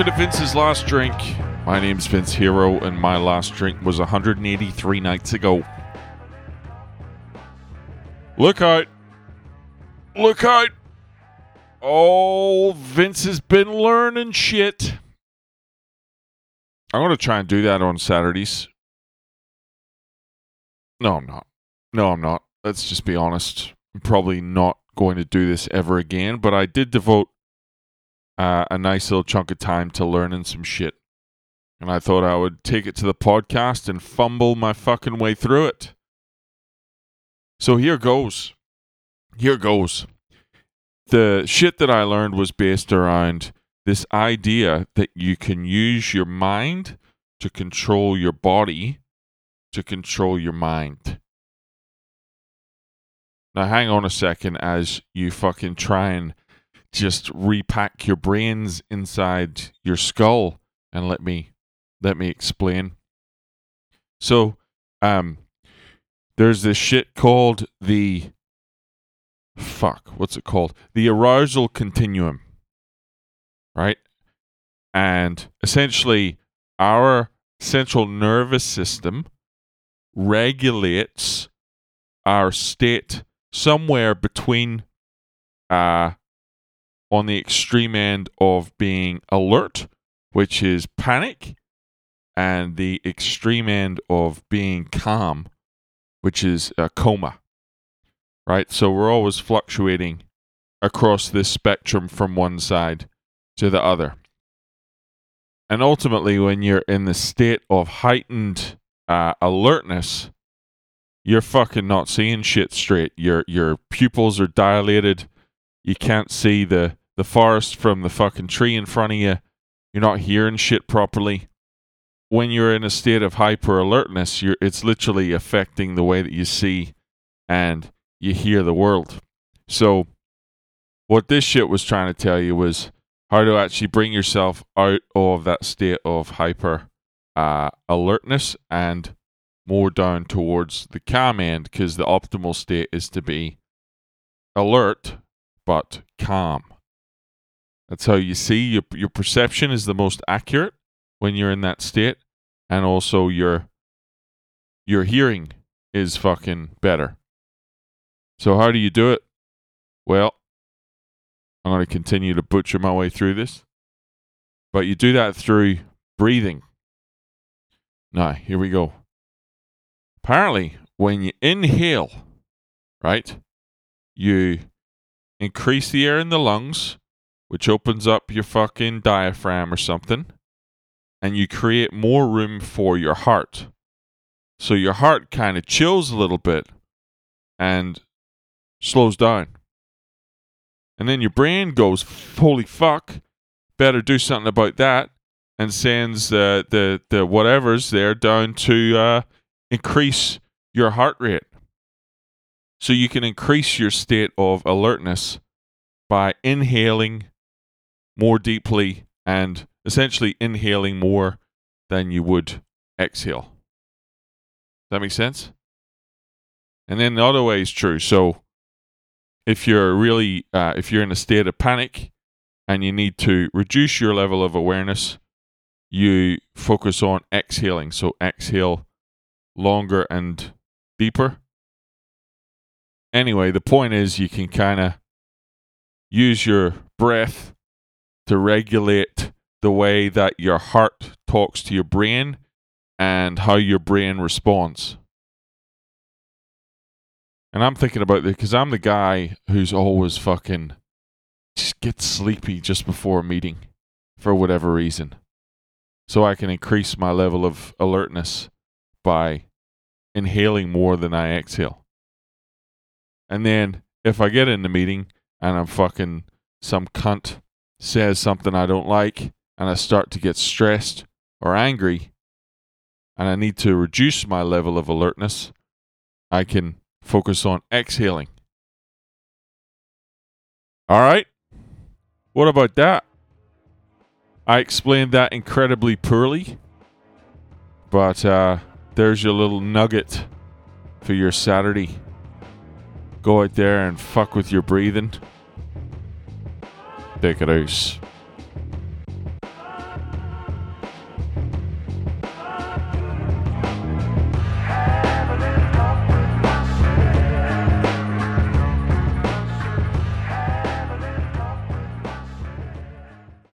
Welcome to Vince's Last Drink. My name's Vince Hero, and my last drink was 183 nights ago. Look out! Look out! Oh, Vince has been learning shit. I'm going to try and do that on Saturdays. No, I'm not. No, I'm not. Let's just be honest. I'm probably not going to do this ever again, but I did devote uh, a nice little chunk of time to learning some shit. And I thought I would take it to the podcast and fumble my fucking way through it. So here goes. Here goes. The shit that I learned was based around this idea that you can use your mind to control your body to control your mind. Now, hang on a second as you fucking try and just repack your brains inside your skull and let me let me explain. So, um there's this shit called the fuck, what's it called? The arousal continuum. Right? And essentially our central nervous system regulates our state somewhere between uh on the extreme end of being alert, which is panic, and the extreme end of being calm, which is a coma. Right? So we're always fluctuating across this spectrum from one side to the other. And ultimately, when you're in the state of heightened uh, alertness, you're fucking not seeing shit straight. Your your pupils are dilated. You can't see the the forest from the fucking tree in front of you. You're not hearing shit properly. When you're in a state of hyper alertness, you're it's literally affecting the way that you see and you hear the world. So what this shit was trying to tell you was how to actually bring yourself out of that state of hyper uh, alertness and more down towards the calm end because the optimal state is to be alert but calm. That's how you see your your perception is the most accurate when you're in that state, and also your your hearing is fucking better. So how do you do it? Well, I'm going to continue to butcher my way through this, but you do that through breathing. Now, here we go. Apparently, when you inhale, right, you increase the air in the lungs which opens up your fucking diaphragm or something, and you create more room for your heart. So your heart kind of chills a little bit and slows down. And then your brain goes, holy fuck, better do something about that, and sends uh, the, the whatever's there down to uh, increase your heart rate. So you can increase your state of alertness by inhaling more deeply and essentially inhaling more than you would exhale. Does that make sense? And then the other way is true. So if you're really, uh, if you're in a state of panic and you need to reduce your level of awareness, you focus on exhaling. So exhale longer and deeper. Anyway, the point is you can kind of use your breath to regulate the way that your heart talks to your brain and how your brain responds. And I'm thinking about this because I'm the guy who's always fucking just gets sleepy just before a meeting for whatever reason. So I can increase my level of alertness by inhaling more than I exhale. And then if I get in the meeting and I'm fucking some cunt says something I don't like and I start to get stressed or angry and I need to reduce my level of alertness, I can focus on exhaling. All right. What about that? I explained that incredibly poorly, but uh, there's your little nugget for your Saturday. Go out there and fuck with your breathing. Take it out.